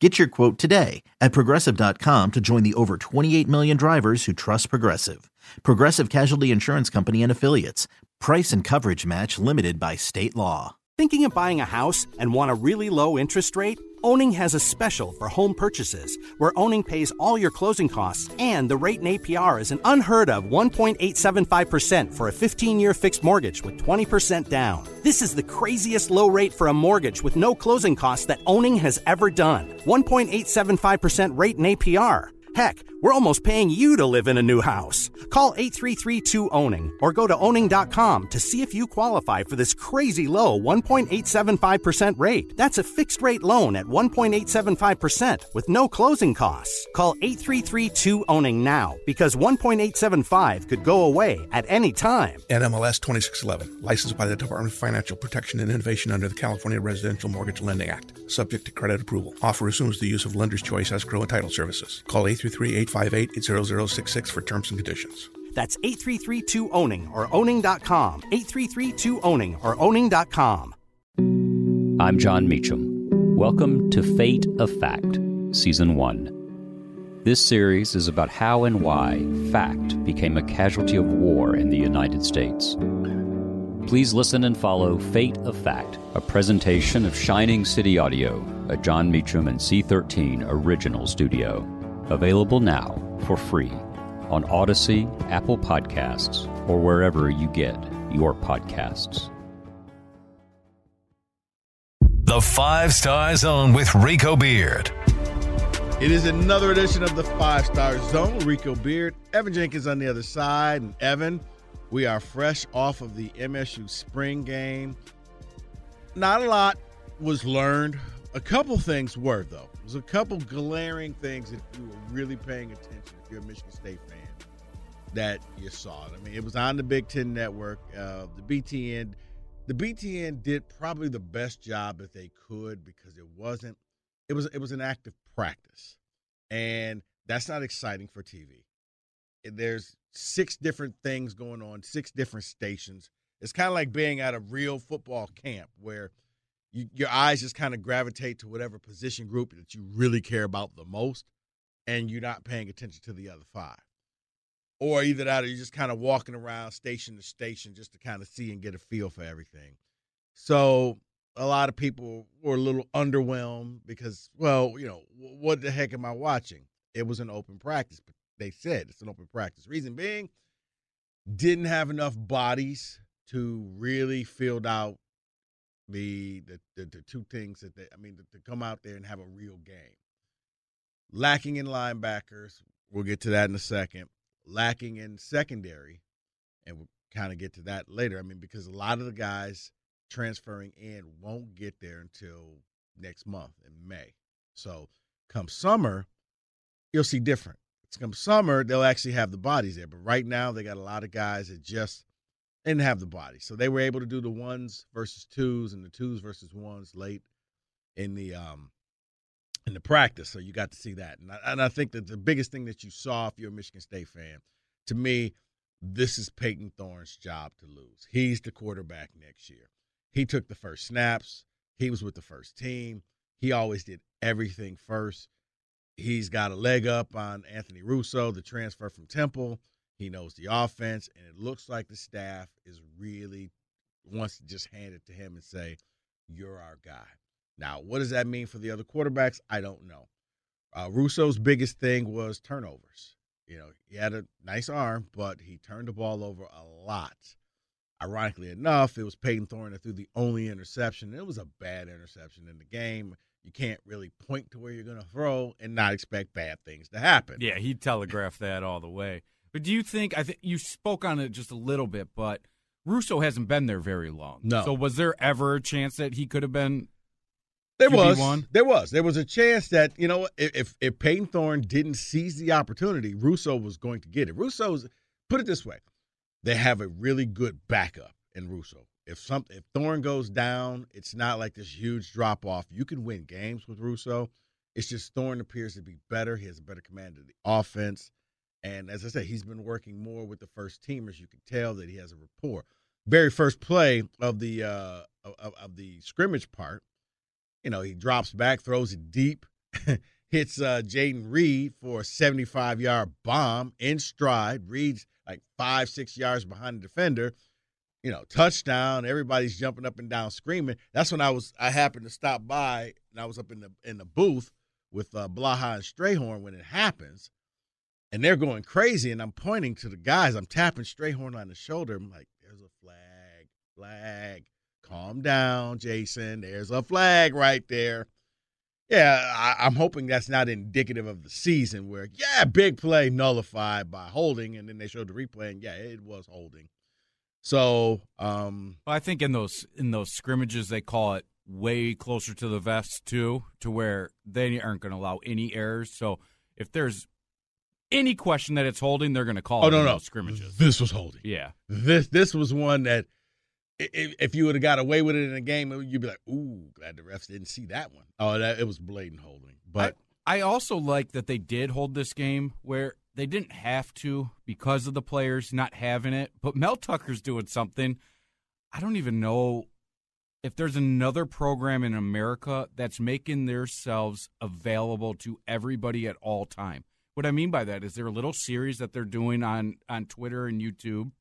Get your quote today at progressive.com to join the over 28 million drivers who trust Progressive. Progressive Casualty Insurance Company and Affiliates. Price and coverage match limited by state law. Thinking of buying a house and want a really low interest rate? Owning has a special for home purchases where Owning pays all your closing costs and the rate and APR is an unheard of 1.875% for a 15 year fixed mortgage with 20% down. This is the craziest low rate for a mortgage with no closing costs that Owning has ever done. 1.875% rate and APR. Heck, we're almost paying you to live in a new house. Call 833-2-OWNING or go to owning.com to see if you qualify for this crazy low 1.875% rate. That's a fixed rate loan at 1.875% with no closing costs. Call 833-2-OWNING now because 1.875 could go away at any time. NMLS 2611, licensed by the Department of Financial Protection and Innovation under the California Residential Mortgage Lending Act, subject to credit approval. Offer assumes the use of lender's choice escrow and title services. Call 833-858-0066 for terms and conditions. That's 833-2-OWNING or owning.com. 833-2-OWNING or owning.com. I'm Jon Meacham. Welcome to Fate of Fact, Season 1. This series is about how and why fact became a casualty of war in the United States. Please listen and follow Fate of Fact, a presentation of Shining City Audio, a Jon Meacham and C13 original studio. Available now for free on Audacy, Apple Podcasts, or wherever you get your podcasts. The Five Star Zone with Rico Beard. It is another edition of the Five Star Zone. Rico Beard, Evan Jenkins on the other side, and Evan, we are fresh off of the MSU spring game. Not a lot was learned. A couple things were though. There's a couple glaring things if you were really paying attention. If you're a Michigan State fan, that you saw. I mean, it was on the Big Ten Network. Uh, the BTN, the BTN did probably the best job that they could because it wasn't. It was it was an active practice, and that's not exciting for TV. There's six different things going on, six different stations. It's kind of like being at a real football camp where you, your eyes just kind of gravitate to whatever position group that you really care about the most, and you're not paying attention to the other five. Or either that or you're just kind of walking around station to station just to kind of see and get a feel for everything. So a lot of people were a little underwhelmed because, well, you know, what the heck am I watching? It was an open practice, but they said it's an open practice. Reason being, didn't have enough bodies to really field out the the, the, the two things that they, I mean, to, to come out there and have a real game. Lacking in linebackers, we'll get to that in a second. Lacking in secondary, and we'll kind of get to that later. I mean, because a lot of the guys transferring in won't get there until next month in May. So come summer, you'll see different. It's come summer, they'll actually have the bodies there. But right now, they got a lot of guys that just didn't have the body. So they were able to do the ones versus twos and the twos versus ones late in the um in the practice. So you got to see that. And I, and I think that the biggest thing that you saw if you're a Michigan State fan, to me, this is Payton Thorne's job to lose. He's the quarterback next year. He took the first snaps. He was with the first team. He always did everything first. He's got a leg up on Anthony Russo, the transfer from Temple. He knows the offense, and it looks like the staff is really wants to just hand it to him and say, You're our guy. Now, what does that mean for the other quarterbacks? I don't know. Uh, Russo's biggest thing was turnovers. You know, he had a nice arm, but he turned the ball over a lot. Ironically enough, it was Payton Thorne that threw the only interception. It was a bad interception in the game. You can't really point to where you're going to throw and not expect bad things to happen. Yeah, he telegraphed that all the way. But do you think I think you spoke on it just a little bit, but Russo hasn't been there very long. No. So was there ever a chance that he could have been There was, one? there was, there was a chance that you know if if, if Payton Thorne didn't seize the opportunity, Russo was going to get it. Russo's put it this way: they have a really good backup in Russo. If some if Thorne goes down, it's not like this huge drop off. You can win games with Russo. It's just Thorne appears to be better. He has a better command of the offense, and as I said, he's been working more with the first teamers. You can tell that he has a rapport. Very first play of the uh, of, of the scrimmage part you know, he drops back, throws it deep, hits uh, Jayden Reed for a 75 yard bomb in stride. Reed's like five, six yards behind the defender. You know, touchdown. Everybody's jumping up and down, screaming. That's when I was. I happened to stop by, and I was up in the in the booth with uh, Blaha and Strayhorn when it happens, and they're going crazy. And I'm pointing to the guys. I'm tapping Strayhorn on the shoulder. I'm like, "There's a flag, flag." Calm down, Jason. There's a flag right there. Yeah, I, I'm hoping that's not indicative of the season where, yeah, big play nullified by holding, and then they showed the replay, and yeah, it was holding. So, um, I think in those in those scrimmages they call it way closer to the vest too, to where they aren't going to allow any errors. So if there's any question that it's holding, they're going to call oh it no, no, scrimmages. this was holding. Yeah, This this was one that if, if you would have got away with it in a game, you'd be like, "Ooh, glad the refs didn't see that one." Oh, that it was blatant holding. But I also like that they did hold this game where they didn't have to because of the players not having it. But Mel Tucker's doing something. I don't even know if there's another program in America that's making themselves available to everybody at all time. What I mean by that is there a little series that they're doing on on Twitter and YouTube.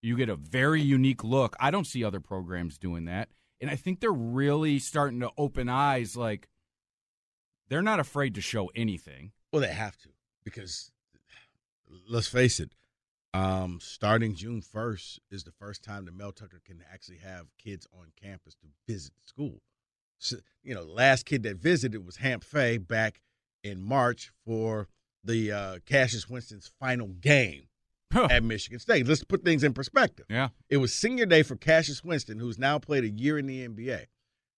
You get a very unique look. I don't see other programs doing that. And I think they're really starting to open eyes like they're not afraid to show anything. Well, they have to because let's face it, um, starting June first is the first time that Mel Tucker can actually have kids on campus to visit school. So, you know, last kid that visited was Hamp Fay back in March for the uh, Cassius Winston's final game at Michigan State. Let's put things in perspective. Yeah. It was senior day for Cassius Winston, who's now played a year in the NBA.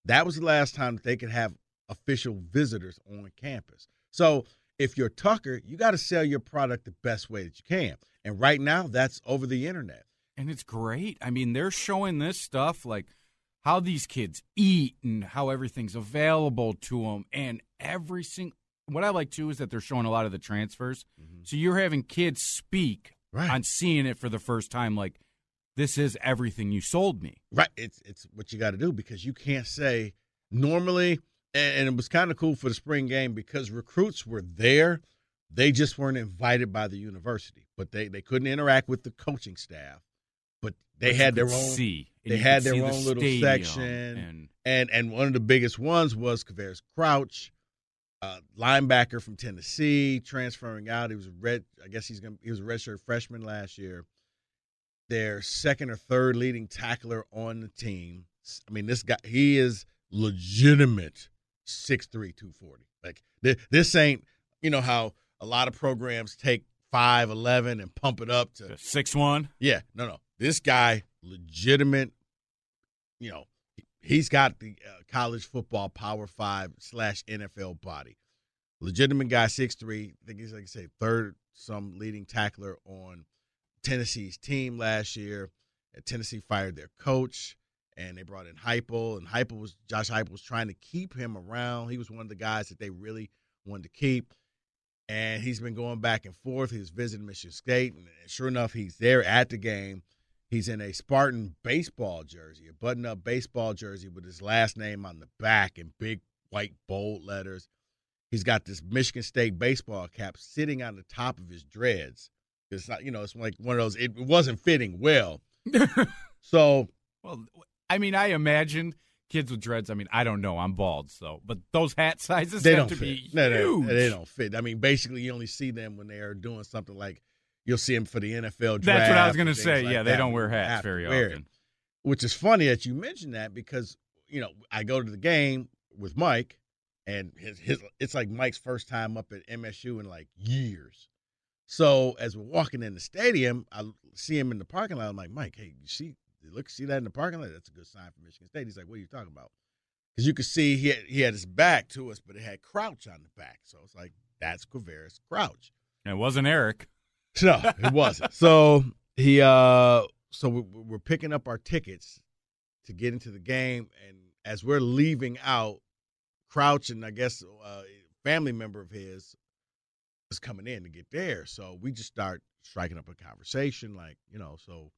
That was the last time that they could have official visitors on campus. So if you're Tucker, you got to sell your product the best way that you can. And right now, that's over the internet. And it's great. I mean, they're showing this stuff like how these kids eat and how everything's available to them. And every single, what I like too is that they're showing a lot of the transfers. Mm-hmm. So you're having kids speak Right. on seeing it for the first time, like, this is everything you sold me. Right. It's it's what you got to do because you can't say normally. And, and it was kind of cool for the spring game because recruits were there. They just weren't invited by the university, but they they couldn't interact with the coaching staff. But they But had their own. see. they had their see the own little section. And And and one of the biggest ones was Quavaris Crouch, uh, linebacker from Tennessee, transferring out. He was a red. I guess he's gonna. He was a redshirt freshman last year. Their second or third leading tackler on the team. I mean, this guy. He is legitimate 6'3", 240. Like th- this ain't. You know how a lot of programs take five eleven and pump it up to six one. yeah, no, no. This guy, legitimate. You know, he's got the uh, college football Power Five slash NFL body. Legitimate guy, six three. I think he's like I say third some leading tackler on Tennessee's team last year. Tennessee fired their coach, and they brought in Heupel, and Heupel was Josh Heupel was trying to keep him around. He was one of the guys that they really wanted to keep. and he's been going back and forth. He's visiting Michigan State, and sure enough, he's there at the game. He's in a Spartan baseball jersey, a button-up baseball jersey with his last name on the back in big white bold letters. He's got this Michigan State baseball cap sitting on the top of his dreads. It's not, you know, it's like one of those. It wasn't fitting well. so, well, I mean, I imagine kids with dreads. I mean, I don't know. I'm bald, so but those hat sizes they have don't to fit. be no, huge. no, they don't fit. I mean, basically, you only see them when they are doing something like you'll see them for the NFL draft. That's what I was going to say. Like yeah, they don't wear hats very wear it. often. Which is funny that you mentioned that because you know I go to the game with Mike, and his, his it's like Mike's first time up at MSU in like years. So as we're walking in the stadium, I see him in the parking lot. I'm like, Mike, hey, you see, look, see that in the parking lot? That's a good sign for Michigan State. He's like, what are you talking about? Because you could see he had, he had his back to us, but it had Crouch on the back. So it's like, that's Quavaris Crouch. And it wasn't Eric. No, it wasn't. so he, uh, so we, we're picking up our tickets to get into the game, and as we're leaving out, Crouch and I guess uh, family member of his is coming in to get there. So we just start striking up a conversation, like you know, so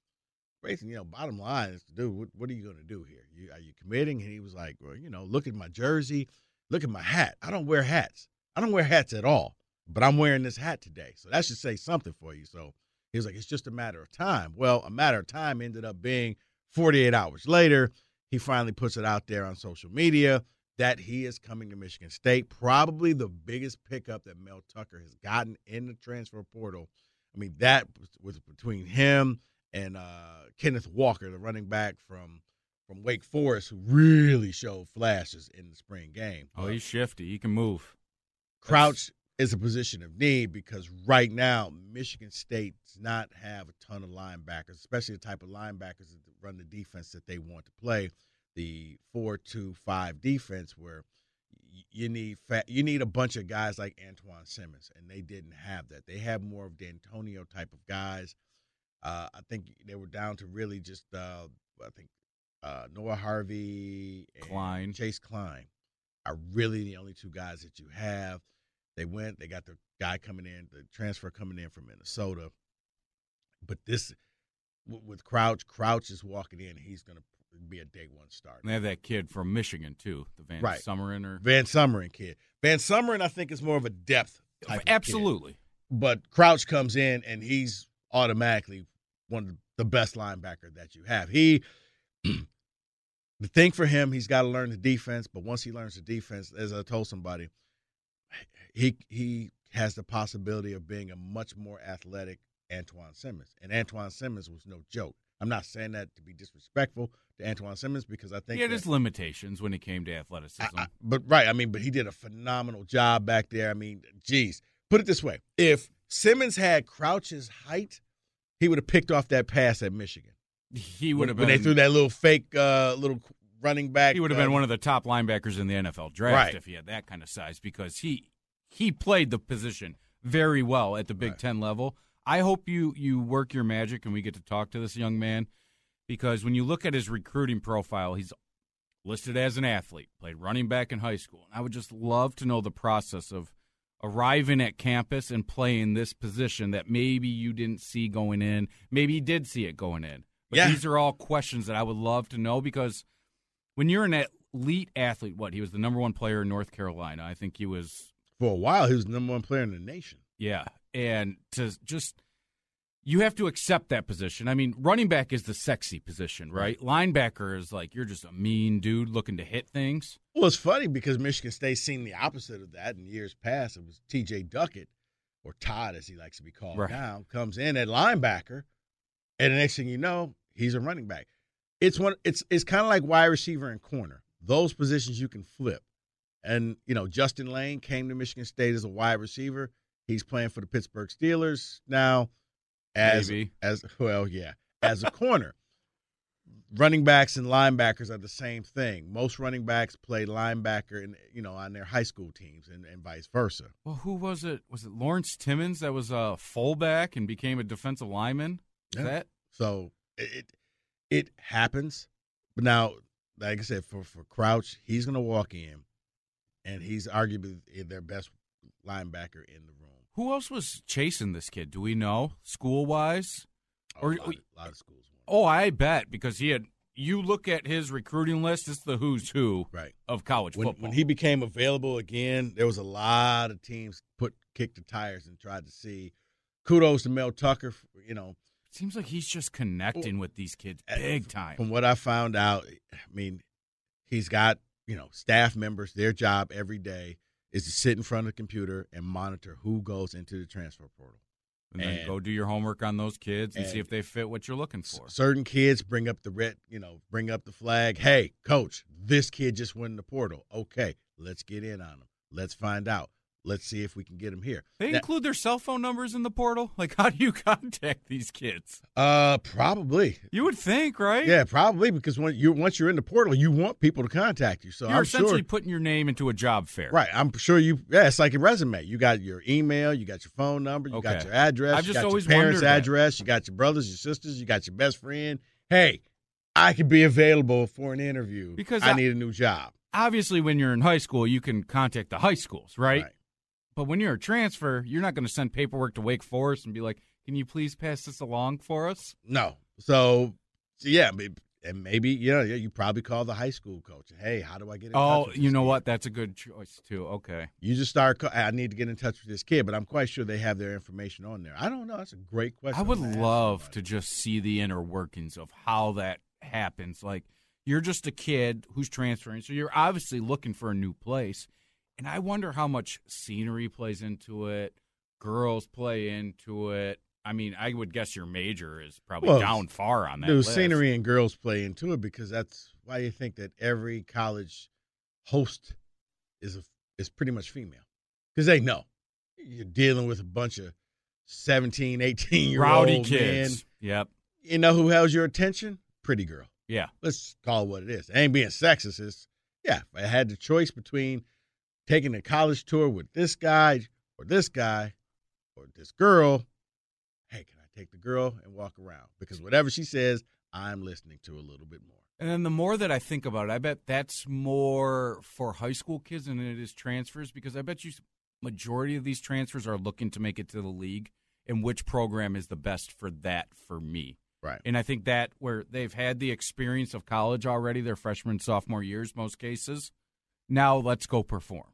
basically, you know, bottom line is, dude, what, what are you going to do here? You, are you committing? And he was like, well, you know, look at my jersey, look at my hat. I don't wear hats. I don't wear hats at all, but I'm wearing this hat today, so that should say something for you. So he was like, it's just a matter of time. Well, a matter of time ended up being 48 hours later. He finally puts it out there on social media that he is coming to Michigan State. Probably the biggest pickup that Mel Tucker has gotten in the transfer portal. I mean, that was between him and uh, Kenneth Walker, the running back from from Wake Forest, who really showed flashes in the spring game. Oh, he's shifty. He can move. Crouch is a position of need because right now Michigan State does not have a ton of linebackers, especially the type of linebackers that run the defense that they want to play, the four-two-five defense where you need fa- you need a bunch of guys like Antjuan Simmons, and they didn't have that. They have more of D'Antonio type of guys. Uh, I think they were down to really just uh, I think uh, Noah Harvey and Kline. Chase Kline are really the only two guys that you have. They went, they got the guy coming in, the transfer coming in from Minnesota. But this, with Crouch, Crouch is walking in. He's going to be a day one start. And they have that kid from Michigan too, the Van Right. Summeren or Van Summerin kid. Van Summerin, I think, is more of a depth. Type of kid. absolutely. But Crouch comes in and he's automatically one of the best linebacker that you have. He, the thing for him, he's got to learn the defense. But once he learns the defense, as I told somebody, he he has the possibility of being a much more athletic Antjuan Simmons. And Antjuan Simmons was no joke. I'm not saying that to be disrespectful to Antjuan Simmons because I think He had that- his limitations when it came to athleticism. I- I- but right, I mean, but he did a phenomenal job back there. I mean, geez, put it this way: if Simmons had Crouch's height, he would have picked off that pass at Michigan. he would have when they threw that little fake uh, little running back. he would have uh, been one of the top linebackers in the NFL draft Right. if he had that kind of size because he he played the position very well at the Big Right. Ten level. I hope you you work your magic and we get to talk to this young man because when you look at his recruiting profile, he's listed as an athlete, played running back in high school. And I would just love to know the process of arriving at campus and playing this position that maybe you didn't see going in, maybe you did see it going in. But Yeah. these are all questions that I would love to know because when you're an elite athlete, what he was the number one player in North Carolina. I think he was, for a while. He was the number one player in the nation. yeah. And to just, you have to accept that position. I mean, running back is the sexy position, right? Linebacker is like you're just a mean dude looking to hit things. Well, it's funny because Michigan State's seen the opposite of that in years past. It was T.J. Duckett, or Todd as he likes to be called Right. now, comes in at linebacker, and the next thing you know, he's a running back. It's one. It's it's kind of like wide receiver and corner. Those positions you can flip. And you know, Justin Layne came to Michigan State as a wide receiver. He's playing for the Pittsburgh Steelers now. As Maybe. as well, yeah, as a corner. Running backs and linebackers are the same thing. Most running backs play linebacker, and you know, on their high school teams, and, and vice versa. Well, who was it? Was it Lawrence Timmons that was a fullback and became a defensive lineman? Yeah. that So it it, happens. But now, like I said, for for Crouch, he's going to walk in, and he's arguably their best linebacker in the room. Who else was chasing this kid? Do we know school wise? Oh, Or- a, lot of, lot of schools. Oh, I bet because he had. You look at his recruiting list; it's the who's who right. of college When, football. when he became available again, there was a lot of teams put kicked the tires and tried to see. Kudos to Mel Tucker. for, You know, seems like he's just connecting with these kids Uh, big time. From what I found out, I mean, he's got you know staff members. Their job every day is to sit in front of the computer and monitor who goes into the transfer portal. and then and- go do your homework on those kids and, see if they fit what you're looking for. certain kids bring up the red, you know, bring up the flag. Hey, coach, this kid just went in the portal. Okay, let's get in on him. Let's find out. Let's see if we can get them here. They Now- include their cell phone numbers in the portal. Like, how do you contact these kids? uh, probably. You would think, right? Yeah, probably because when you once you're in the portal, you want people to contact you. So You're I'm essentially sure. putting your name into a job fair. Right, I'm sure you. Yeah, it's like a resume. You got your email, you got your phone number, you got your address, I've you just got always your parents' wondered that. address, you got your brothers, your sisters, you got your best friend. Hey, I could be available for an interview Because I, I- need a new job. Obviously, when you're in high school, you can contact the high schools, right? Right. But when you're a transfer, you're not going to send paperwork to Wake Forest and be like, "Can you please pass this along for us?" No. So, so yeah, and maybe yeah, yeah, you probably call the high school coach. Hey, how do I get in touch Oh, you know kid? what? That's a good choice too. Okay. You just start. I need to get in touch with this kid, but I'm quite sure they have their information on there. I don't know. That's a great question. I would I'm gonna ask love to just see the inner workings of how that happens. Like you're just a kid who's transferring, so you're obviously looking for a new place. And I wonder how much scenery plays into it, girls play into it. I mean, I would guess your major is probably Well, down far on that. List. scenery and girls play into it because that's why you think that every college host is a, is pretty much female because they know you're dealing with a bunch of 17, 18 year rowdy old kids. men. Yep. You know who has your attention? Pretty girl. Yeah. let's call it what it is. It ain't being sexist. It's, yeah, if I had the choice between taking a college tour with this guy or this guy or this girl, hey, can I take the girl and walk around? Because whatever she says, I'm listening to a little bit more. And then the more that I think about it, I bet that's more for high school kids than it is transfers because I bet you majority of these transfers are looking to make it to the league and which program is the best for that for me. Right. And I think that where they've had the experience of college already, their freshman, sophomore years, most cases, now let's go perform.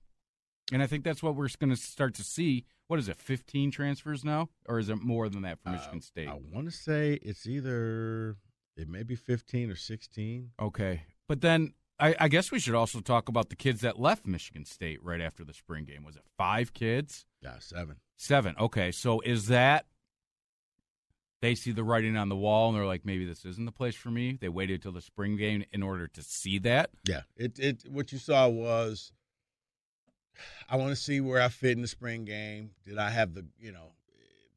And I think that's what we're going to start to see. What is it, 15 transfers now? Or is it more than that for Michigan Uh, State? I want to say it's either, it may be 15 or 16. Okay. But then I, I guess we should also talk about the kids that left Michigan State right after the spring game. Was it five kids? Yeah, seven. Seven. Okay. So is that they see the writing on the wall and they're like, maybe this isn't the place for me? They waited till the spring game in order to see that? Yeah. It, it, what you saw was, I want to see where I fit in the spring game. Did I have the, you know,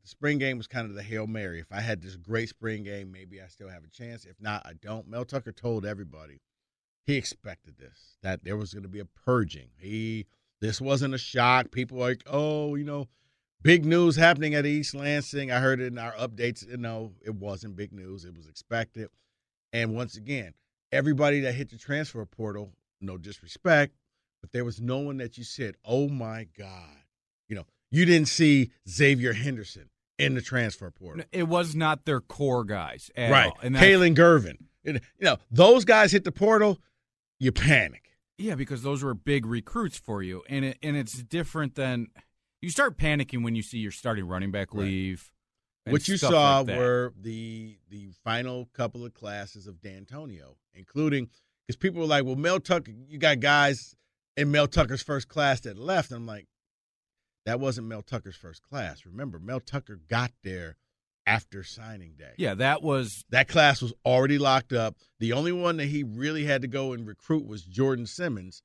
the spring game was kind of the Hail Mary. If I had this great spring game, maybe I still have a chance. If not, I don't. Mel Tucker told everybody he expected this, that there was going to be a purging. He, this wasn't a shock. People like, oh, you know, big news happening at East Lansing. I heard it in our updates. You know, it wasn't big news. It was expected. And once again, everybody that hit the transfer portal, no disrespect, but there was no one that you said, oh my God. You know, you didn't see Xavier Henderson in the transfer portal. It was not their core guys. At right. all. And Kalon Gervin. You know, those guys hit the portal, you panic. Yeah, because those were big recruits for you, and it, and it's different than you start panicking when you see your starting running back leave. and what you saw like were the the final couple of classes of D'Antonio, including because people were like, "Well, Mel Tucker, you got guys in Mel Tucker's first class that left." I'm like, that wasn't Mel Tucker's first class. Remember, Mel Tucker got there after signing day. yeah, that was That class was already locked up. The only one that he really had to go and recruit was Jordan Simmons,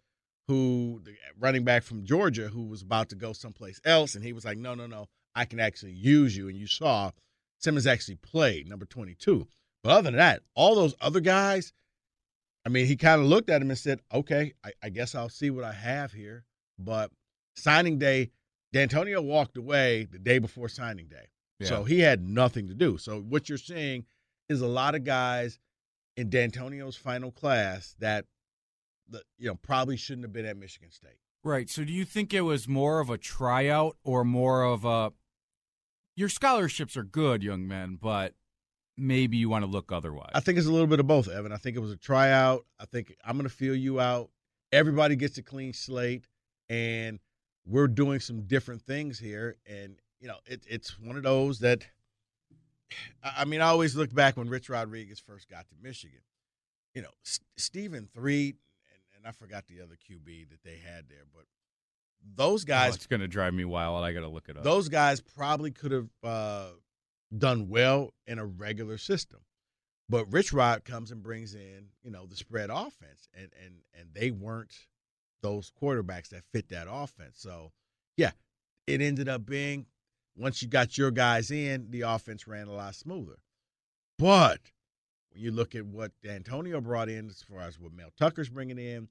who the running back from Georgia, who was about to go someplace else, and he was like, "No, no, no, I can actually use you." And you saw Simmons actually played number twenty-two. But other than that, all those other guys, I mean, he kind of looked at him and said, "Okay, I, I guess I'll see what I have here." But signing day, D'Antonio walked away the day before signing day. So he had nothing to do. So what you're seeing is a lot of guys in D'Antonio's final class that, that you know probably shouldn't have been at Michigan State. right. So, do you think it was more of a tryout or more of a your scholarships are good, young men, but maybe you want to look otherwise. I think it's a little bit of both, Evan. I think it was a tryout. I think I'm going to feel you out. Everybody gets a clean slate, and we're doing some different things here. And you know, it, it's one of those that. I mean, I always look back when Rich Rodriguez first got to Michigan. You know, S- Steven Threet, and, and I forgot the other QB that they had there, but those Oh, guys it's going to drive me wild. I got to look it up. those guys probably could have uh, done well in a regular system. But Rich Rod comes and brings in, you know, the spread offense, and and and they weren't those quarterbacks that fit that offense. So, yeah, it ended up being once you got your guys in, the offense ran a lot smoother. But when you look at what Antonio brought in, as far as what Mel Tucker's bringing in,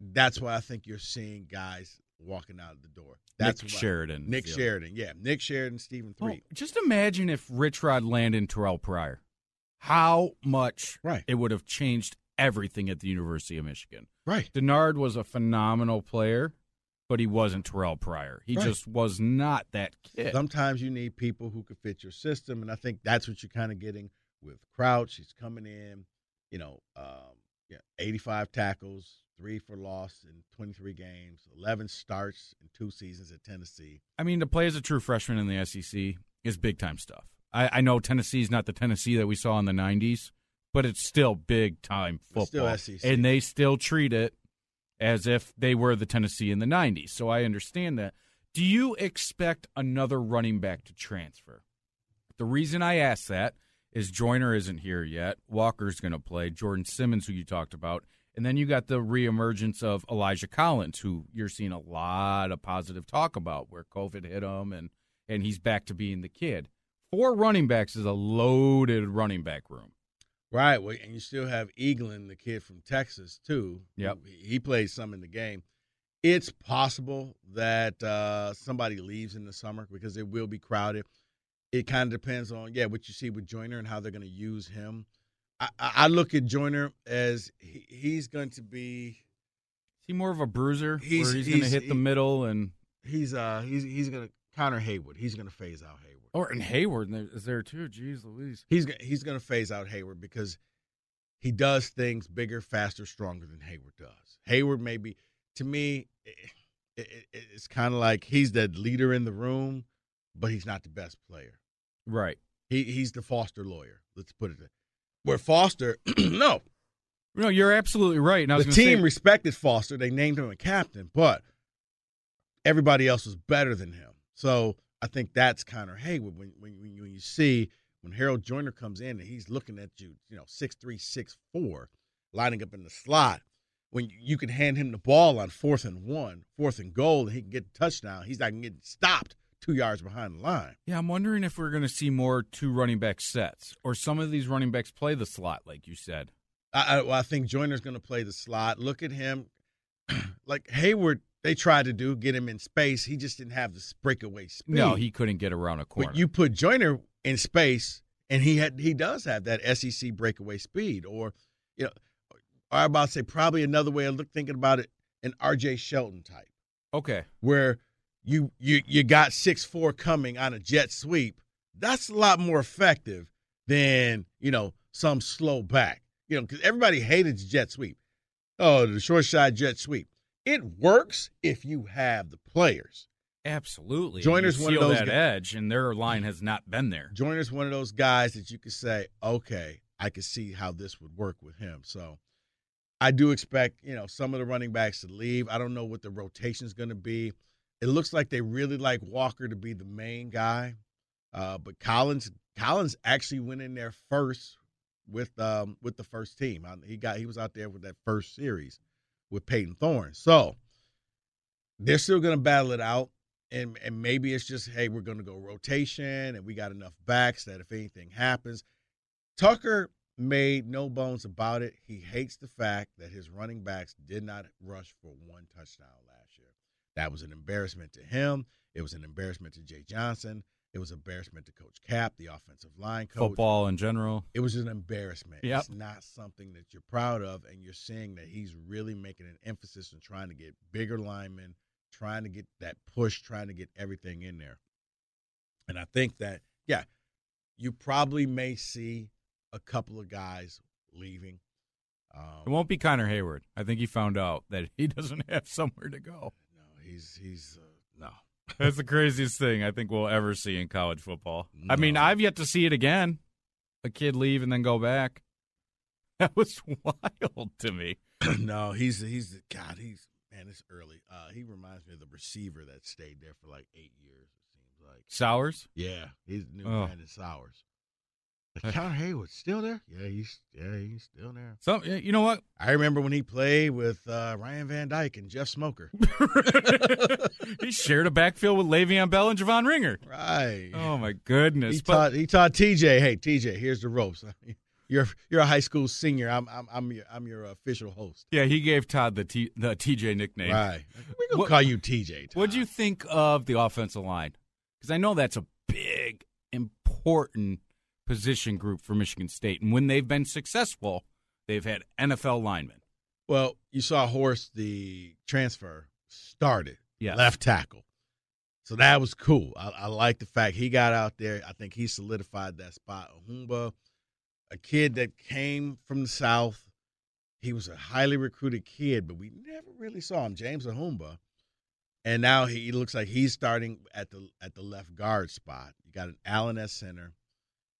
that's why I think you're seeing guys walking out of the door. That's Nick Sheridan. Nick. Sheridan, yeah, Nick Sheridan, Steven Well, Threet. just imagine if Rich Rod landed Terrelle Pryor. How much Right. it would have changed everything at the University of Michigan. Right. Denard was a phenomenal player, but he wasn't Terrelle Pryor. He Right. just was not that kid. Sometimes you need people who can fit your system, and I think that's what you're kind of getting with Crouch. He's coming in, you know, um, yeah, 85 tackles, three for loss in 23 games, 11 starts in two seasons at Tennessee. I mean, to play as a true freshman in the SEC is big time stuff. I, I know Tennessee's not the Tennessee that we saw in the '90s, but it's still big time It's still football, SEC. and they still treat it as if they were the Tennessee in the '90s. So I understand that. Do you expect another running back to transfer? The reason I ask that is Joyner isn't here yet. Walker's going to play. Jordan Simmons, who you talked about. And then you got the reemergence of Elijah Collins, who you're seeing a lot of positive talk about, where COVID hit him and, and he's back to being the kid. Four running backs is a loaded running back room. Right. Well, and you still have Eaglin, the kid from Texas, too. Yep. who- He plays some in the game. It's possible that uh, somebody leaves in the summer because it will be crowded. It kind of depends on, yeah, what you see with Joyner and how they're going to use him. I, I look at Joyner as he, he's going to be Is he more of a bruiser He's- where he's, going to he's- hit the middle and he's uh he's he's going to counter Heyward. He's going to phase out Heyward. or and Heyward is there too? Jeez Louise. He's he's going to phase out Heyward because he does things bigger, faster, stronger than Heyward does. Heyward maybe to me it, it, it's kind of like he's the leader in the room, but he's not the best player. Right. He he's the Foster lawyer. Let's put it. That. Where Foster, no, No, you're absolutely right. The team say, respected Foster. They named him a captain, but everybody else was better than him. So I think that's Connor Heyward. When when, when you see when Harold Joyner comes in and he's looking at you, you know, six three, six four, lining up in the slot. When you can hand him the ball on fourth and one, fourth and goal, and he can get a touchdown, he's not getting stopped two yards behind the line. Yeah, I'm wondering if we're going to see more two running back sets, or some of these running backs play the slot, like you said. I, I, well, I think Joyner's going to play the slot. Look at him, like Heyward. They tried to do get him in space. He just didn't have the breakaway speed. No, he couldn't get around a corner. But you put Joyner in space, and he had he does have that SEC breakaway speed, or you know, or I'm about to say probably another way of look, thinking about it, an R.J. Shelton type, okay, where you you you got six four coming on a jet sweep. That's a lot more effective than you know some slow back. You know, because everybody hated the jet sweep. Oh, the short shot jet sweep. It works if you have the players. absolutely. Joyner's you one of those that guys- edge, and their line has not been there. Joyner's one of those guys that you could say, okay, I could see how this would work with him. So I do expect, you know, some of the running backs to leave. I don't know what the rotation is going to be. It looks like they really like Walker to be the main guy. Uh, but Collins Collins actually went in there first with um with the first team. He got he was out there with that first series with Payton Thorne. So they're still going to battle it out and and maybe it's just hey we're going to go rotation and we got enough backs that if anything happens tucker made no bones about it he hates the fact that his running backs did not rush for one touchdown last that was an embarrassment to him it was an embarrassment to jay johnson it was an embarrassment to coach cap the offensive line coach Football in general. it was an embarrassment. Yep. It's not something that you're proud of, and you're seeing that he's really making an emphasis on trying to get bigger linemen, trying to get that push, trying to get everything in there. And I think that, yeah, you probably may see a couple of guys leaving. It Um, won't be Connor Heyward. I think he found out that he doesn't have somewhere to go. No, he's he's uh, no. That's the craziest thing I think we'll ever see in college football. I mean, I've yet to see it again. A kid leave and then go back. That was wild to me. no, he's he's God. He's man. It's early. Uh, he reminds me of the receiver that stayed there for like eight years. It seems like. Sowers? Yeah, he's the new Oh. Brandon Sowers. Connor Heyward still there? Yeah, he's yeah he's still there. So you know what? I remember when he played with uh, Ryan Van Dyke and Jeff Smoker. he shared a backfield with Le'Veon Bell and Javon Ringer. right. Oh my goodness! he But- taught he taught TJ. Hey TJ, here's the ropes. You're you're a high school senior. I'm I'm I'm your I'm your official host. yeah, he gave Todd the T, the TJ nickname. Right. We gonna What- call you TJ. Todd. What'd you think of the offensive line? Because I know that's a big, important position group for Michigan State, and when they've been successful, they've had NFL linemen. Well, you saw Horst the transfer started Yes. left tackle, so that was cool. I, I like the fact he got out there. I think he solidified that spot. Ahumba, a kid that came from the south, he was a highly recruited kid, but we never really saw him. James Ahumba, and now he looks like he's starting at the at the left guard spot. You got an Allen at center.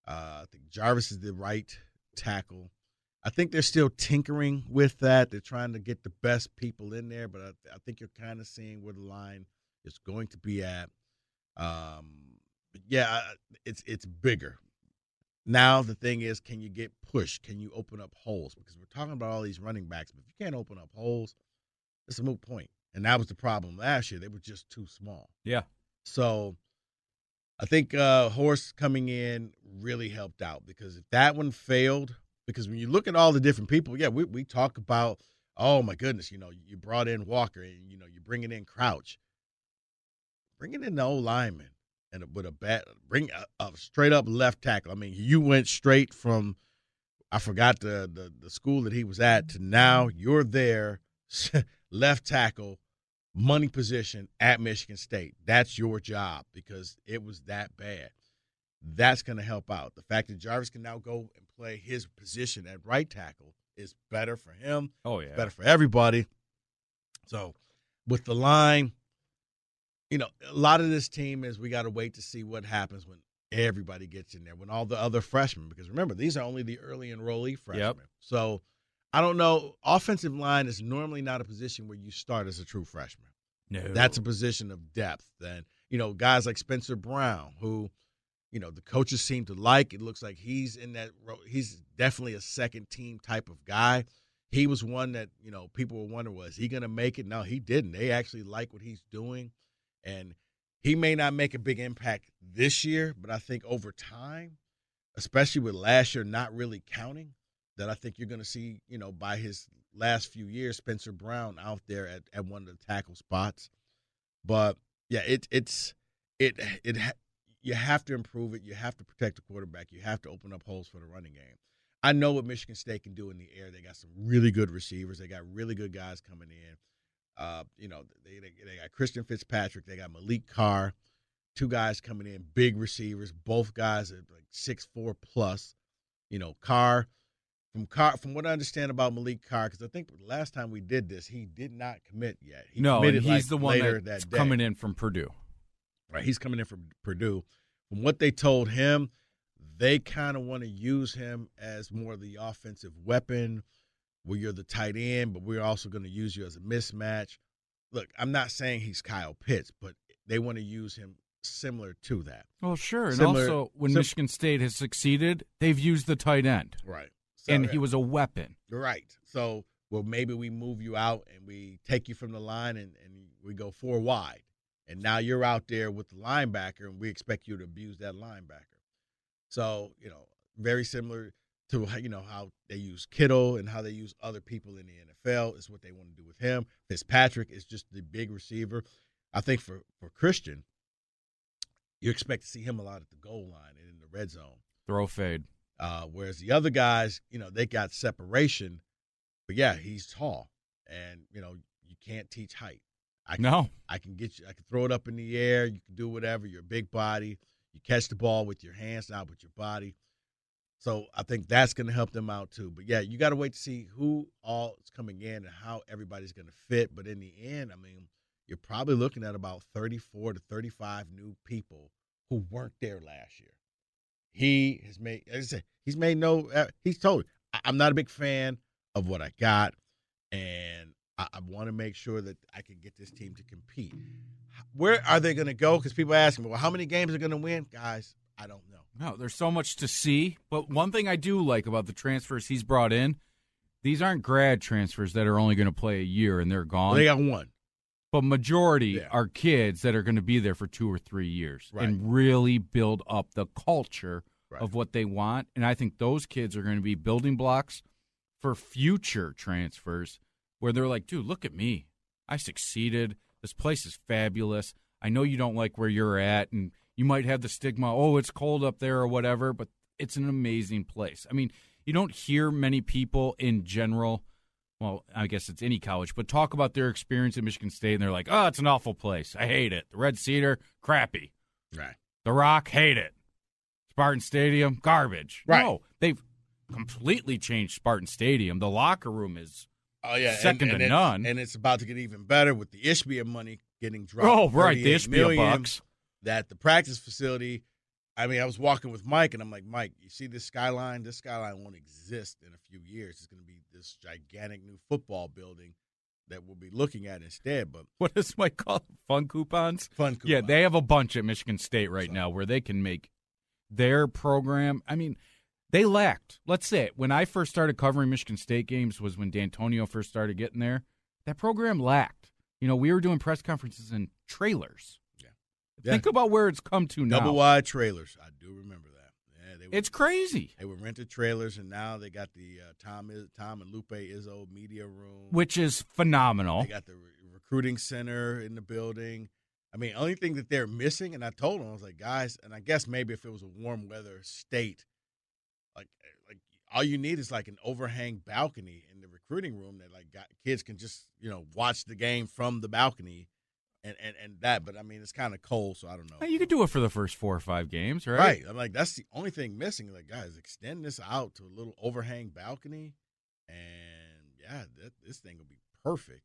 Uh, I think Jarvis is the right tackle. I think they're still tinkering with that. They're trying to get the best people in there, but I, I think you're kind of seeing where the line is going to be at. Um, but yeah, it's it's bigger. Now the thing is, can you get pushed? Can you open up holes? Because we're talking about all these running backs, but if you can't open up holes, it's a moot point. And that was the problem last year; they were just too small. Yeah. So I think uh Horst coming in really helped out because if that one failed, because when you look at all the different people, yeah, we we talk about, oh my goodness, you know, you brought in Walker and you know you're bringing in Crouch, bringing in the old lineman and with a bat, bring a, a straight up left tackle. I mean, you went straight from, I forgot the the, the school that he was at to now you're there, left tackle money position at Michigan State. That's your job because it was that bad. That's going to help out. The fact that Jarvis can now go and play his position at right tackle is better for him, Oh yeah. better for everybody. So, with the line, you know, a lot of this team is we got to wait to see what happens when everybody gets in there, when all the other freshmen, because remember, these are only the early enrollee freshmen. So, I don't know. Offensive line is normally not a position where you start as a true freshman. No. That's a position of depth. And, you know, guys like Spencer Brown, who, you know, the coaches seem to like. It looks like he's in that, he's definitely a second team type of guy. He was one that, you know, people were wondering, was he going to make it? No, he didn't. They actually like what he's doing. And he may not make a big impact this year, but I think over time, especially with last year not really counting, that I think you're going to see, you know, by his last few years, Spencer Brown out there at, at one of the tackle spots. But yeah, it it's it it you have to improve it. You have to protect the quarterback. You have to open up holes for the running game. I know what Michigan State can do in the air. They got some really good receivers. They got really good guys coming in. Uh, you know, they, they they got Christian Fitzpatrick. They got Malik Carr. Two guys coming in, big receivers. Both guys are like six four plus. You know, Carr from Carr, from what I understand about Malik Carr, because I think last time we did this, he did not commit yet. He no, he's like the one that's that coming in from Purdue. Right, he's coming in from Purdue. From what they told him, they kind of want to use him as more of the offensive weapon, where you're the tight end, but we're also going to use you as a mismatch. Look, I'm not saying he's Kyle Pitts, but they want to use him similar to that. Well, sure. And also, when sim- Michigan State has succeeded, they've used the tight end, Right. So, and he was a weapon. Right. So, well, maybe we move you out and we take you from the line and, and we go four wide. And now you're out there with the linebacker and we expect you to abuse that linebacker. So, you know, very similar to, how- you know, how they use Kittle and how they use other people in the NFL is what they want to do with him. Fitzpatrick is just the big receiver. I think for, for Christian, you expect to see him a lot at the goal line and in the red zone. Throw fade. Uh, whereas the other guys, you know, they got separation, but yeah, he's tall, and you know, you can't teach height. I can, No. I can get you. I can throw it up in the air. You can do whatever. You're a big body. You catch the ball with your hands, not with your body. So I think that's going to help them out too. But yeah, you got to wait to see who all is coming in and how everybody's going to fit. But in the end, I mean, you're probably looking at about 34 to 35 new people who weren't there last year. He has made, as I said, he's made no, uh, he's told, I'm not a big fan of what I got, and I, I want to make sure that I can get this team to compete. Where are they going to go? Because people ask me, well, how many games are going to win? Guys, I don't know. No, there's so much to see. But one thing I do like about the transfers he's brought in, these aren't grad transfers that are only going to play a year and they're gone. They got one. But majority Yeah. are kids that are going to be there for two or three years Right. and really build up the culture Right. of what they want. And I think those kids are going to be building blocks for future transfers where they're like, dude, look at me. I succeeded. This place is fabulous. I know you don't like where you're at and you might have the stigma, oh, it's cold up there or whatever, but it's an amazing place. I mean, you don't hear many people in general well, I guess it's any college, but talk about their experience at Michigan State, and they're like, "Oh, it's an awful place. I hate it. The Red Cedar, crappy. Right. The Rock, hate it. Spartan Stadium, garbage. Right. No, they've completely changed Spartan Stadium. The locker room is Oh yeah, Second to none. and it's about to get even better with the Ishbia money getting dropped. oh right, the Ishbia Bucks. That the practice facility. I mean, I was walking with Mike, and I'm like, Mike, you see this skyline? This skyline won't exist in a few years. It's going to be this gigantic new football building that we'll be looking at instead. But what is Mike call them? Fun coupons? fun. coupons. Yeah, they have a bunch at Michigan State right So- now where they can make their program. I mean, they lacked. Let's say it. When I first started covering Michigan State games was when D'Antonio first started getting there. That program lacked. You know, we were doing press conferences in trailers. Yeah. Think about where it's come to now. double wide trailers. I do remember that. Yeah, they were, It's crazy. They were rented trailers, and now they got the uh, Tom Tom and Lupe Izzo media room. Which is phenomenal. They got the re- recruiting center in the building. I mean, only thing that they're missing, and I told them, I was like, guys, and I guess maybe if it was a warm weather state, like, like all you need is like an overhang balcony in the recruiting room that like got, kids can just you know watch the game from the balcony, and and and that. But I mean, it's kind of cold, so I don't know. Hey, You could do it for the first four or five games, right? Right. I'm like, that's the only thing missing. Like, guys, extend this out to a little overhang balcony, and yeah, that, this thing will be perfect.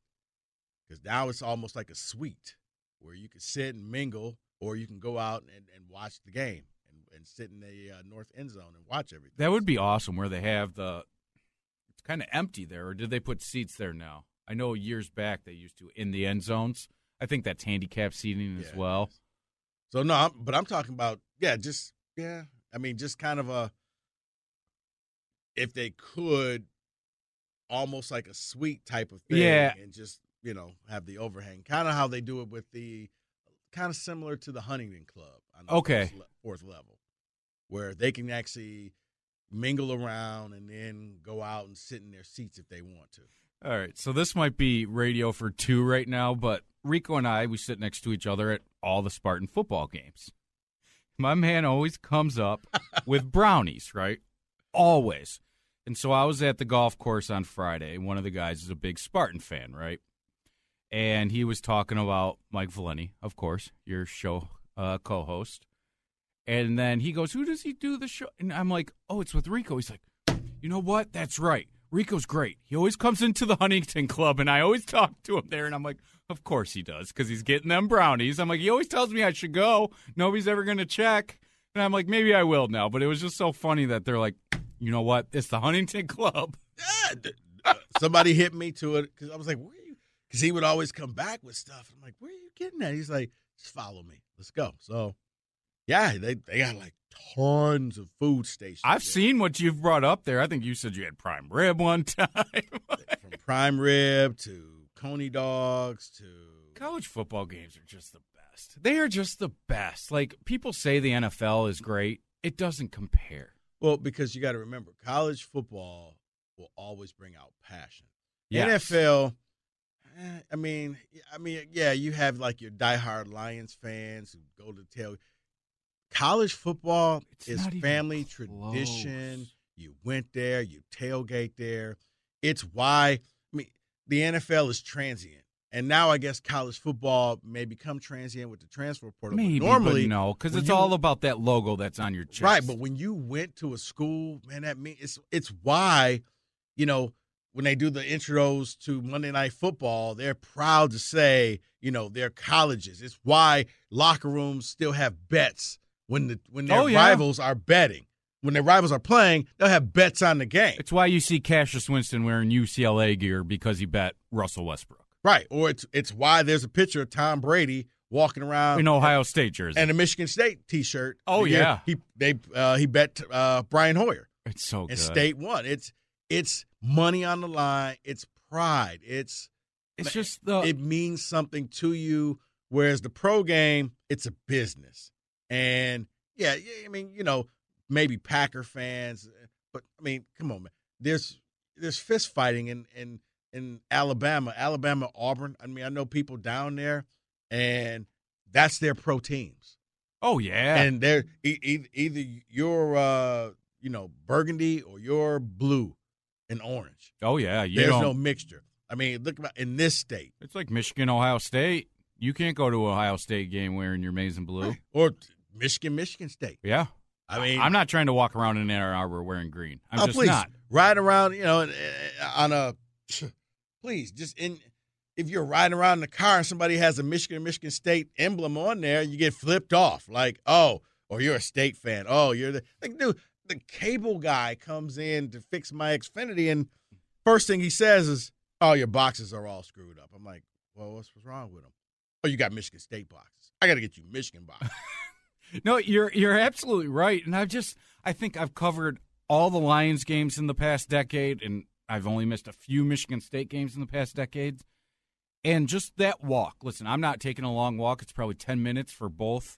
Because now it's almost like a suite where you can sit and mingle, or you can go out and, and watch the game and, and sit in the uh, north end zone and watch everything. That would be awesome where they have the. It's kind of empty there, or did they put seats there now? I know years back they used to in the end zones. I think that's handicap seating as Yeah, well. So no, I'm, but I'm talking about yeah, just yeah. I mean, just kind of a if they could, almost like a suite type of thing, Yeah. and just you know have the overhang, kind of how they do it with the, kind of similar to the Huntington Club on the Okay. fourth, fourth level, where they can actually mingle around and then go out and sit in their seats if they want to. All right, so this might be radio for two right now, but Rico and I we sit next to each other at all the Spartan football games. My man always comes up with brownies, right? Always. And so I was at the golf course on Friday. One of the guys is a big Spartan fan, right? And he was talking about Mike Valenti, of course, your show uh, co-host. And then he goes, "Who does he do the show?" And I'm like, "Oh, it's with Rico." He's like, "You know what? That's right. Rico's great. He always comes into the Huntington Club, and I always talk to him there." And I'm like, "Of course he does, because he's getting them brownies." I'm like, "He always tells me I should go. Nobody's ever going to check." And I'm like, "Maybe I will now." But it was just so funny that they're like, "You know what? It's the Huntington Club." Somebody hit me to it because I was like, "Where are you?" Because he would always come back with stuff. I'm like, "Where are you getting that?" He's like, "Just follow me. Let's go." So, yeah, they they got like tons of food stations. I've there. seen what you've brought up there. I think you said you had prime rib one time. from prime rib to coney dogs to College football games are just the best. They are just the best. Like people say the NFL is great. It doesn't compare. well, because you got to remember, college football will always bring out passion. Yes. NFL, eh, I mean, I mean, yeah, you have like your diehard Lions fans who go to tail. College football It's is family tradition. You went there, you tailgate there. It's why I mean the NFL is transient. And now I guess college football may become transient with the transfer portal. but Maybe, normally, but no, because it's you- all about that logo that's on your chest. Right, but when you went to a school, man, that means it's it's why, you know, when they do the intros to Monday Night Football, they're proud to say, you know, they're colleges. It's why locker rooms still have bets when the when their Oh, yeah. rivals are betting. When their rivals are playing, they'll have bets on the game. it's why you see Cassius Winston wearing UCLA gear because he bet Russell Westbrook Right. Or it's it's why there's a picture of Tom Brady walking around in Ohio State jersey. and a Michigan State T-shirt. Oh, yeah. he they uh, he bet uh, Brian Hoyer. it's so good. and state won. It's it's money on the line. It's pride. It's It's just the it means something to you. Whereas the pro game, it's a business. And yeah, yeah, I mean, you know, maybe Packer fans, but I mean, come on, man. There's there's fist fighting in in in Alabama, Alabama, Auburn. I mean, I know people down there, and that's their pro teams oh yeah. and they're e- either you're uh you know burgundy or you're blue and orange. oh yeah. You There's don't, no mixture. I mean, look about in this state It's like Michigan, Ohio State. You can't go to Ohio State game wearing your maize and blue. or Michigan, Michigan State. Yeah. I mean, I'm not trying to walk around in Ann Arbor wearing green. I'm oh, just please not. ride around, you know, uh, on a please just in. If you're riding around in the car and somebody has a Michigan, Michigan State emblem on there, you get flipped off. Like, oh, or you're a state fan. Oh, you're the like, dude. The cable guy comes in to fix my Xfinity, and first thing he says is, "Oh, your boxes are all screwed up." I'm like, "Well, what's, what's wrong with them?" Oh, you got Michigan State boxes. I got to get you Michigan boxes. No, you're you're absolutely right. And I've just I think I've covered all the Lions games in the past decade and I've only missed a few Michigan State games in the past decades. And just that walk. Listen, I'm not taking a long walk. It's probably 10 minutes for both.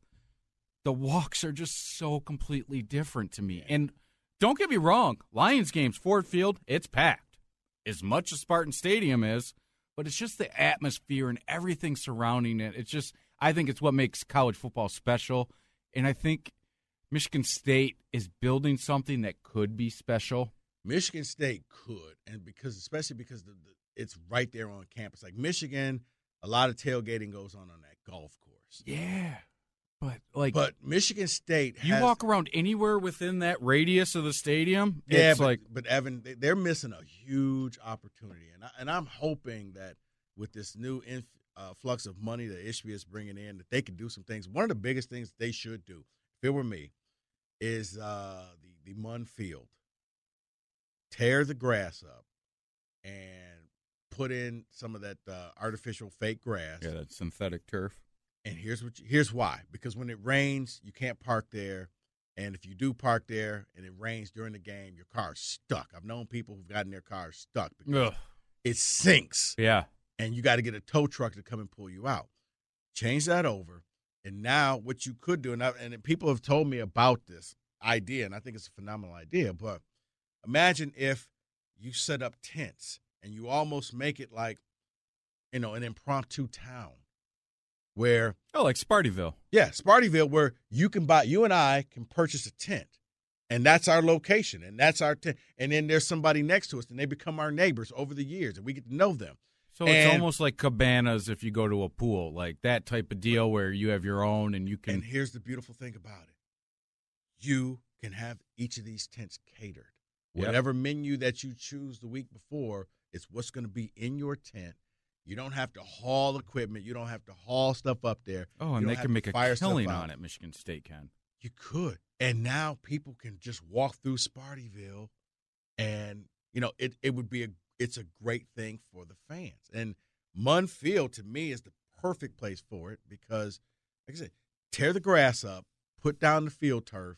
The walks are just so completely different to me. And don't get me wrong, Lions games, Ford Field, it's packed. As much as Spartan Stadium is, but it's just the atmosphere and everything surrounding it. It's just I think it's what makes college football special. And I think Michigan State is building something that could be special. Michigan State could, and because especially because the, the, it's right there on campus. Like Michigan, a lot of tailgating goes on on that golf course. Yeah. But like But Michigan State, you has, walk around anywhere within that radius of the stadium, yeah, it's but, like but Evan, they- they're missing a huge opportunity, and I, and I'm hoping that with this new inf, uh, flux of money that Ishbia is bringing in, that they can do some things. One of the biggest things they should do, if it were me, is uh, the the Munn Field. Tear the grass up and put in some of that uh, artificial fake grass. yeah, that synthetic turf. And here's what you, here's why. Because when it rains, you can't park there. And if you do park there and it rains during the game, your car's stuck. I've known people who've gotten their cars stuck because Ugh. it sinks Yeah. And you got to get a tow truck to come and pull you out. Change that over. And now what you could do, and, I, and people have told me about this idea, and I think it's a phenomenal idea, but imagine if you set up tents and you almost make it like, you know, an impromptu town where Oh, like Spartyville. yeah, Spartyville, where you can buy, you and I can purchase a tent, and that's our location, and that's our tent. And then there's somebody next to us, and they become our neighbors over the years, and we get to know them. So it's And- almost like cabanas if you go to a pool, like that type of deal where you have your own and you can. And here's the beautiful thing about it: you can have each of these tents catered. Yep. Whatever menu that you choose the week before, it's what's going to be in your tent. You don't have to haul equipment. You don't have to haul stuff up there. oh, and they can make a killing on it. Michigan State can. You could. And now people can just walk through Spartyville and you know, it, it would be a it's a great thing for the fans. And Munn Field to me is the perfect place for it because like I said, tear the grass up, put down the field turf.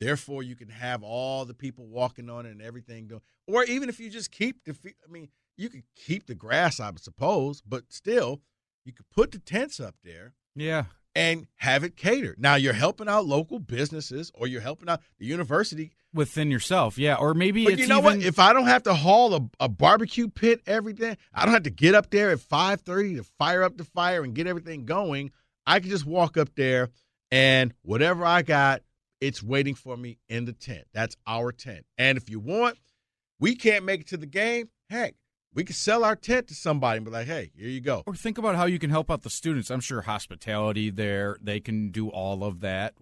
Therefore you can have all the people walking on it and everything going. Or even if you just keep the I mean, you could keep the grass, I suppose, but still you could put the tents up there Yeah. And have it catered. Now you're helping out local businesses or you're helping out the university. Within yourself, yeah, or maybe But it's you know even, what? If I don't have to haul a, a barbecue pit every day, I don't have to get up there at 5:30 to fire up the fire and get everything going. I can just walk up there and whatever I got, it's waiting for me in the tent. That's our tent. And if you want, we can't make it to the game. Heck, we could sell our tent to somebody and be like, hey, here you go. Or think about how you can help out the students. I'm sure hospitality there, they can do all of that.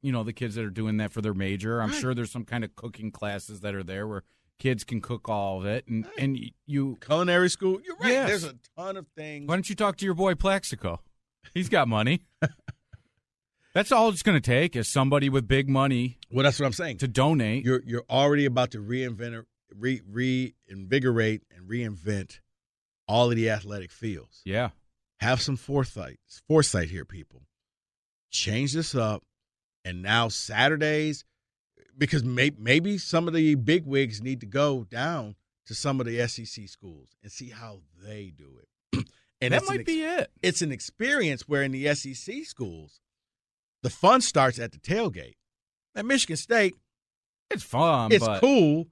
You know, the kids that are doing that for their major. I'm Right. sure there's some kind of cooking classes that are there where kids can cook all of it. And, and you, Culinary school, you're right. Yes. There's a ton of things. why don't you talk to your boy Plaxico? He's got money. That's all it's going to take is somebody with big money Well, that's what I'm saying. to donate. You're you're already about to reinvent, re, reinvigorate, and reinvent all of the athletic fields. yeah. Have some foresight, foresight here, people. Change this up, and now Saturdays, because may, maybe some of the big wigs need to go down to some of the SEC schools and see how they do it. and that an might be it. it's an experience where in the SEC schools, the fun starts at the tailgate. At Michigan State, It's fun, it's but cool,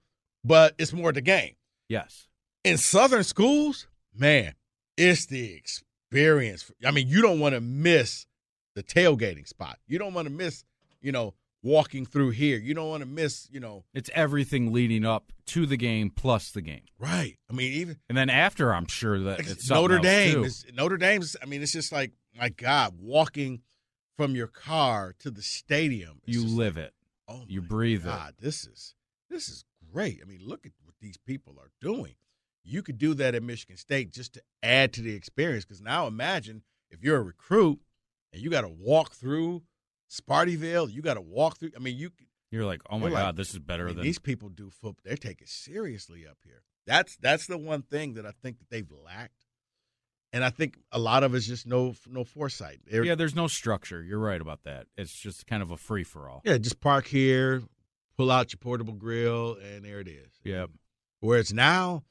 but it's more the game. yes. In Southern schools, man, it's the experience. I mean, you don't want to miss the tailgating spot. You don't want to miss, you know, walking through here. You don't want to miss, you know, It's everything leading up to the game plus the game. right. I mean, even And then after, I'm sure that it's Notre Dame is Notre Dame's. I mean, it's just like my God, walking from your car to the stadium. You live like, it. Oh, You breathe it. God, this is this is great. I mean, look at what these people are doing. You could do that at Michigan State just to add to the experience. Because now imagine if you're a recruit and you got to walk through Spartyville, you got to walk through. I mean, you. You're like, oh my like, god, this is I better mean, than these people do football. They take it seriously up here. That's that's the one thing that I think that they've lacked, and I think a lot of it's just no no foresight. Yeah, there's no structure. You're right about that. It's just kind of a free for all. yeah, just park here, pull out your portable grill, and there it is. Yeah. Whereas now,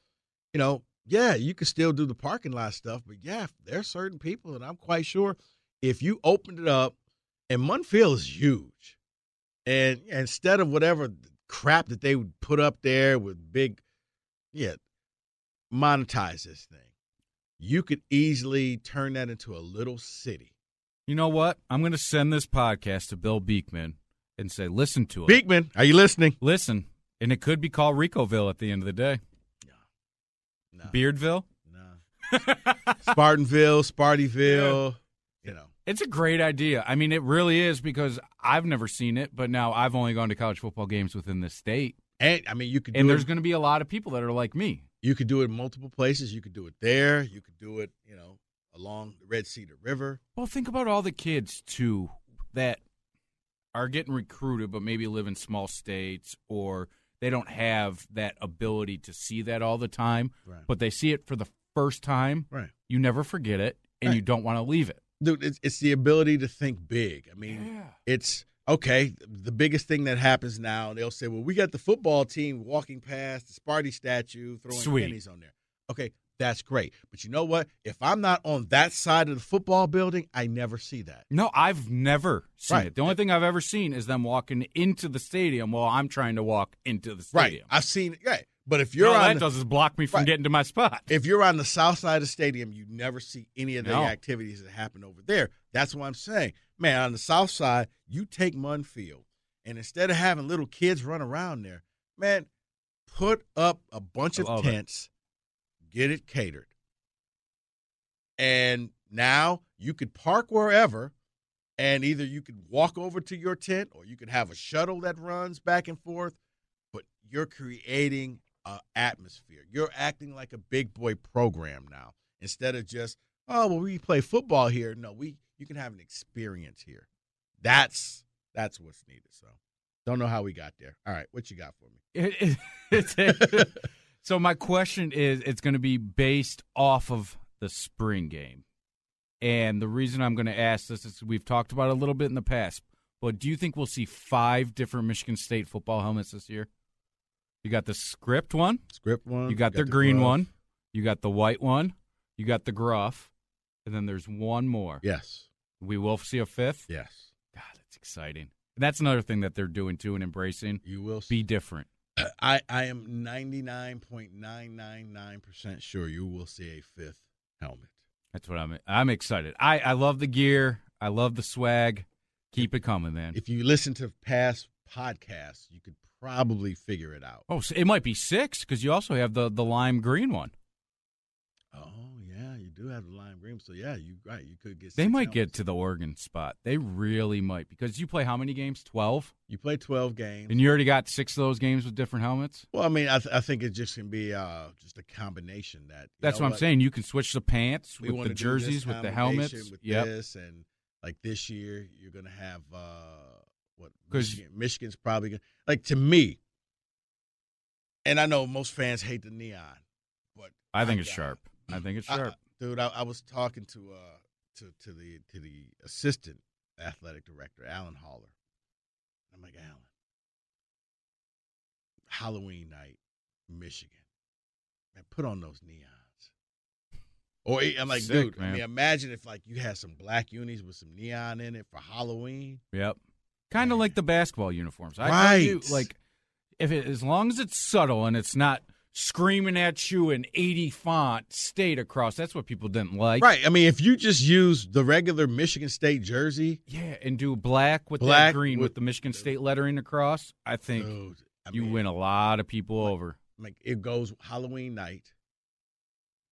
you know, yeah, you can still do the parking lot stuff, but yeah, there are certain people, and I'm quite sure if you opened it up, and Munn Field is huge, and instead of whatever crap that they would put up there with big, yeah, monetize this thing, you could easily turn that into a little city. You know what? I'm going to send this podcast to Bill Beekman and say, listen to it. Beekman, are you listening? listen, and it could be called Ricoville at the end of the day. No, Beardville. no. Spartanville, Spartyville, you know. It's a great idea. I mean, it really is because I've never seen it, but now I've only gone to college football games within the state, And I mean, you could do and there's going to be a lot of people that are like me. You could do it in multiple places. You could do it there. You could do it, you know, along the Red Cedar River. Well, think about all the kids too that are getting recruited, but maybe live in small states or they don't have that ability to see that all the time. Right. But they see it for the first time. Right. You never forget it, and Right. you don't want to leave it. Dude, it's, it's the ability to think big. I mean, it's okay. The biggest thing that happens now, they'll say, well, we got the football team walking past the Sparty statue, throwing Sweet. pennies on there. Okay, that's great. But you know what? If I'm not on that side of the football building, I never see that. No, I've never seen Right. it. The only thing I've ever seen is them walking into the stadium while I'm trying to walk into the stadium. Right. I've seen it. Right. But if you're All on that the- does is block me from Right. getting to my spot. if you're on the south side of the stadium, you never see any of the No. activities that happen over there. That's what I'm saying. Man, on the south side, you take Munn Field, and instead of having little kids run around there, man, put up a bunch of tents. it. Get it catered. And now you could park wherever, and either you could walk over to your tent or you could have a shuttle that runs back and forth, but you're creating a atmosphere. You're acting like a big boy program now instead of just oh well we play football here. No, we you can have an experience here. That's that's what's needed. So don't know how we got there. All right, what you got for me? It- it- it's so my question is, it's going to be based off of the spring game, and the reason I'm going to ask this is we've talked about it a little bit in the past, but do you think we'll see five different Michigan State football helmets this year? You got the script one, Script one. you got, the the green glove. one, you got the white one, you got the gruff, and then there's one more. Yes. We will see a fifth. Yes. God, it's exciting. And that's another thing that they're doing too and embracing. You will Be different. I, I am 99.999% sure you will see a fifth helmet. That's what I'm. I'm excited. I I love the gear. I love the swag. Keep it coming, man. If you listen to past podcasts, you could probably figure it out. Oh, so it might be six because you also have the the lime green one. Oh. Do have the lime green. So yeah, you right. You could get. They might get to the Oregon spot. They really might because you play how many games? Twelve, You play twelve games. and you already got six of those games with different helmets. well, I mean, I, th- I think it just can be uh, just a combination that. That's know what I'm saying. You can switch the pants with the jerseys, with the helmets. with Yep. this, and like this year, you're gonna have uh, what? 'Cause- Michigan, Michigan's probably gonna like to me. And I know most fans hate the neon, but I think my it's sharp. I think it's sharp. Dude. I, I was talking to uh to to the to the assistant athletic director, Alan Haller. I'm like, Alan, Halloween night, Michigan, man, put on those neons. Or I'm like, Sick, dude, I mean, imagine if like you had some black unis with some neon in it for Halloween. Yep. Kind of like the basketball uniforms. I Right. like if it as long as it's subtle and it's not screaming at you in 80 font state across. That's what people didn't like. Right. I mean, if you just use the regular Michigan State jersey, Yeah, and do black with Black that green with, with- the Michigan State lettering across. I think dude, I you mean, win a lot of people over. Like it goes Halloween night.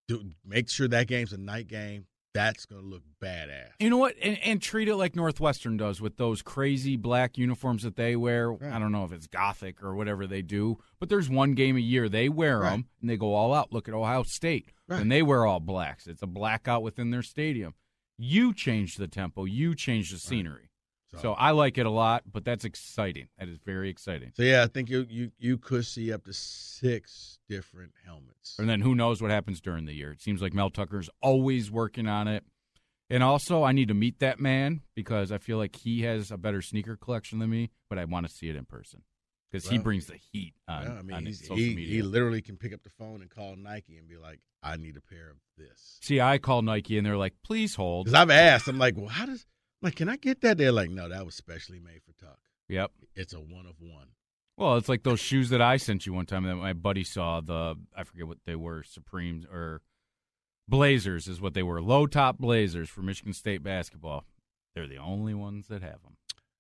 Do make sure that game's a night game. That's gonna look badass. You know what? And, and treat it like Northwestern does with those crazy black uniforms that they wear. Right. I don't know if it's gothic or whatever they do, but there's one game a year they wear Right. them and they go all out. Look at Ohio State, Right. and they wear all blacks. It's a blackout within their stadium. You change the tempo. You change the scenery. So I like it a lot, but that's exciting. That is very exciting. So yeah, I think you you you could see up to six different helmets. And then who knows what happens during the year? It seems like Mel Tucker's always working on it. And also, I need to meet that man because I feel like he has a better sneaker collection than me, but I want to see it in person because he brings the heat on, I mean, on he's, social he media. he literally can pick up the phone and call Nike and be like, "I need a pair of this." see, I call Nike and they're like, please hold. Because I've asked, I'm like, "Well, how does like can I get that?" They're like, "No, that was specially made for Tuck. Yep. It's a one of one." Well, it's like those shoes that I sent you one time that my buddy saw. The I forget what they were, Supremes or Blazers is what they were. Low top Blazers for Michigan State basketball. They're the only ones that have them.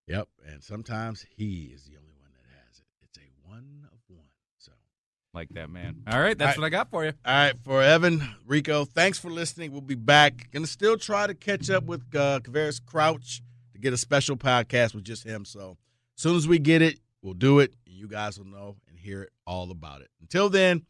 Yep, and sometimes he is the only one that has it. It's a one of one. So. Like that, man. All right, that's All what I got for you. All right, for Evan, Rico, thanks for listening. We'll be back. Gonna still try to catch up with uh, Quavaris Crouch to get a special podcast with just him. So as soon as we get it, we'll do it. And you guys will know and hear it all about it. Until then,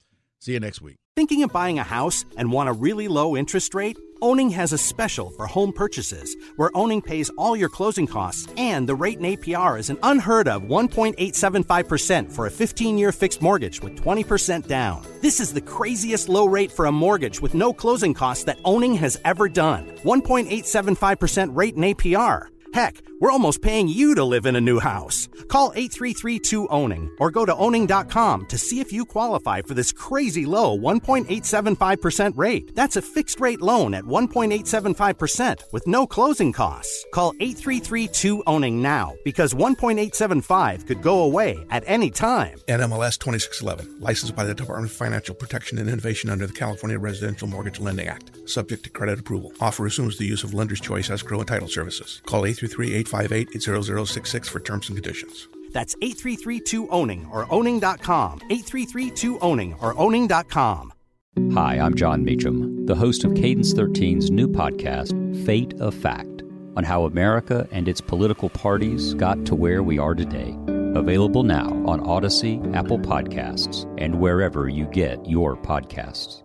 see you next week. Thinking of buying a house and want a really low interest rate? Owning has a special for home purchases where Owning pays all your closing costs and the rate in APR is an unheard of 1.875% for a 15 year fixed mortgage with 20% down. This is the craziest low rate for a mortgage with no closing costs that Owning has ever done. 1.875% rate in APR. Heck, we're almost paying you to live in a new house. Call 833-2-OWNING or go to owning.com to see if you qualify for this crazy low 1.875% rate. That's a fixed rate loan at 1.875% with no closing costs. Call 833-2-OWNING now because 1.875 could go away at any time. NMLS 2611, licensed by the Department of Financial Protection and Innovation under the California Residential Mortgage Lending Act, subject to credit approval. Offer assumes the use of lender's choice escrow and title services. Call 833-858-80066 for terms and conditions. That's 833-2-OWNING or owning.com. 833-2-OWNING or owning.com. Hi, I'm Jon Meacham, the host of Cadence 13's new podcast, Fate of Fact, on how America and its political parties got to where we are today. Available now on Audacy, Apple Podcasts, and wherever you get your podcasts.